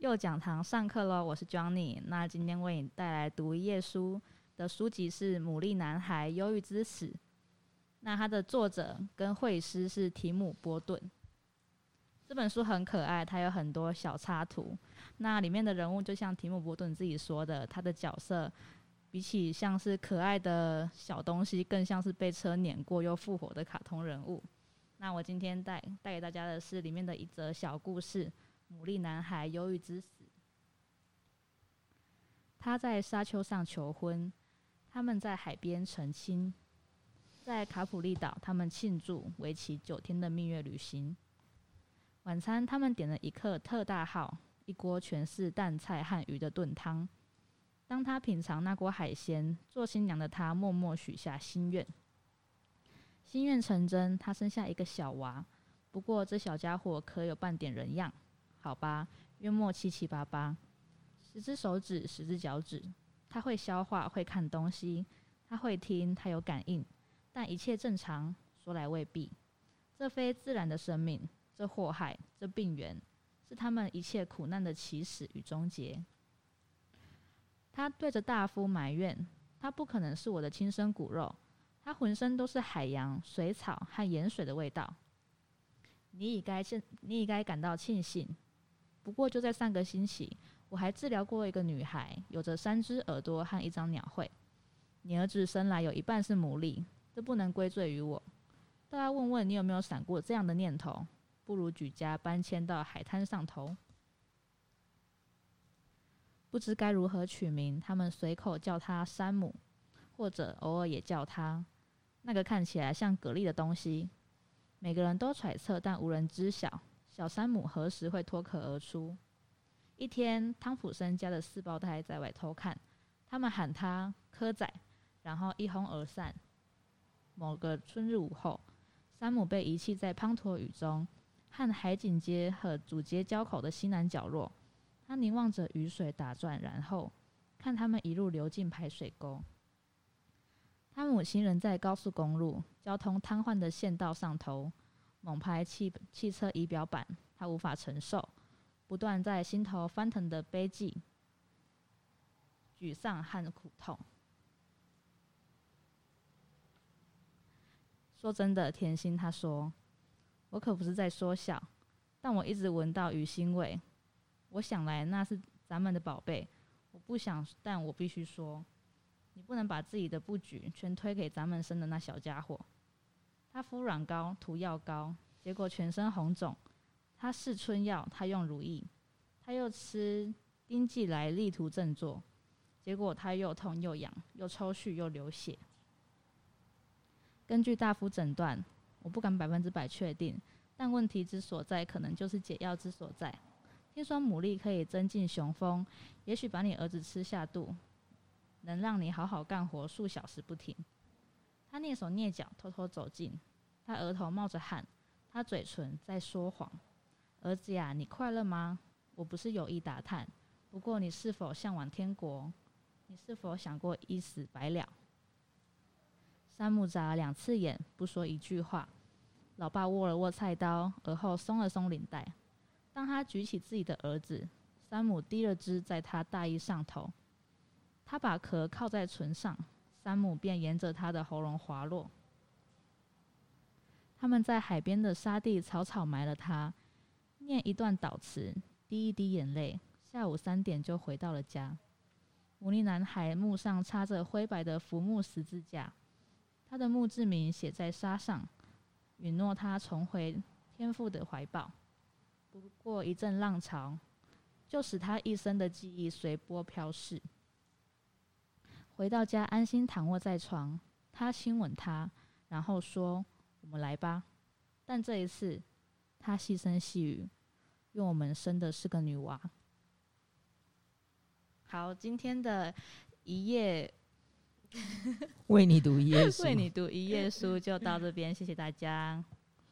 右讲堂上课喽，我是 Johnny。那今天为你带来读一页书的书籍是《牡蛎男孩忧郁之死》。那它的作者跟绘师是提姆波顿。这本书很可爱，它有很多小插图。那里面的人物就像提姆波顿自己说的，他的角色比起像是可爱的小东西，更像是被车碾过又复活的卡通人物。那我今天带带给大家的是里面的一则小故事：牡蛎男孩忧郁之死。他在沙丘上求婚，他们在海边成亲，在卡普利岛，他们庆祝为期九天的蜜月旅行。晚餐，他们点了一客特大号，一锅全是蛋菜和鱼的炖汤。当他品尝那锅海鲜，做新娘的他默默许下心愿。心愿成真，他生下一个小娃。不过这小家伙可有半点人样？好吧，约莫七七八八，十只手指，十只脚趾。他会消化，会看东西，他会听，他有感应，但一切正常，说来未必。这非自然的生命，这祸害，这病源，是他们一切苦难的起始与终结。他对着大夫埋怨：他不可能是我的亲生骨肉。他浑身都是海洋、水草和盐水的味道。你已该，你已该感到庆幸。不过就在上个星期，我还治疗过一个女孩，有着三只耳朵和一张鸟喙。你儿子生来有一半是牡蛎，这不能归罪于我。倒要问问你有没有闪过这样的念头：不如举家搬迁到海滩上头。不知该如何取名，他们随口叫他山姆。或者偶尔也叫他那个看起来像蛤蜊的东西。每个人都揣测，但无人知晓小山姆何时会脱壳而出。一天，汤普森家的四胞胎在外偷看，他们喊他“柯仔”，然后一哄而散。某个春日午后，山姆被遗弃在滂沱雨中，和海景街和主街交口的西南角落。他凝望着雨水打转，然后看他们一路流进排水沟。他母亲仍在高速公路交通瘫痪的县道上头猛拍汽汽车仪表板，他无法承受，不断在心头翻腾的悲寂、沮丧和苦痛。说真的，甜心，他说：“我可不是在说笑，但我一直闻到鱼腥味。我想来那是咱们的宝贝。我不想，但我必须说。”你不能把自己的布局全推给咱们生的那小家伙。他敷软膏、涂药膏，结果全身红肿。他试春药，他用如意，他又吃丁剂来力图振作，结果他又痛又痒，又抽搐又流血。根据大夫诊断，我不敢百分之百确定，但问题之所在，可能就是解药之所在。听说牡蛎可以增进雄风，也许把你儿子吃下肚。能让你好好干活数小时不停。蹑手蹑脚偷偷走近，他额头冒着汗，他嘴唇在说谎。儿子呀，你快乐吗？我不是有意打探，不过你是否向往天国？你是否想过一死百了？山姆眨了两次眼，不说一句话。老爸握了握菜刀，而后松了松领带。当他举起自己的儿子，山姆低了汁在他大衣上头。他把壳靠在唇上，山姆便沿着他的喉咙滑落。他们在海边的沙地草草埋了他，念一段祷词，滴一滴眼泪。下午三点就回到了家。牡蛎男孩墓上插着灰白的浮木十字架，他的墓志铭写在沙上，允诺他重回天父的怀抱。不过一阵浪潮，就使他一生的记忆随波飘逝。回到家，安心躺卧在床，他亲吻她，然后说：“我们来吧。”但这一次，他细声细语：“愿我们生的是个女娃。”好，今天的一夜为你读一页书，为你读一页书就到这边，谢谢大家。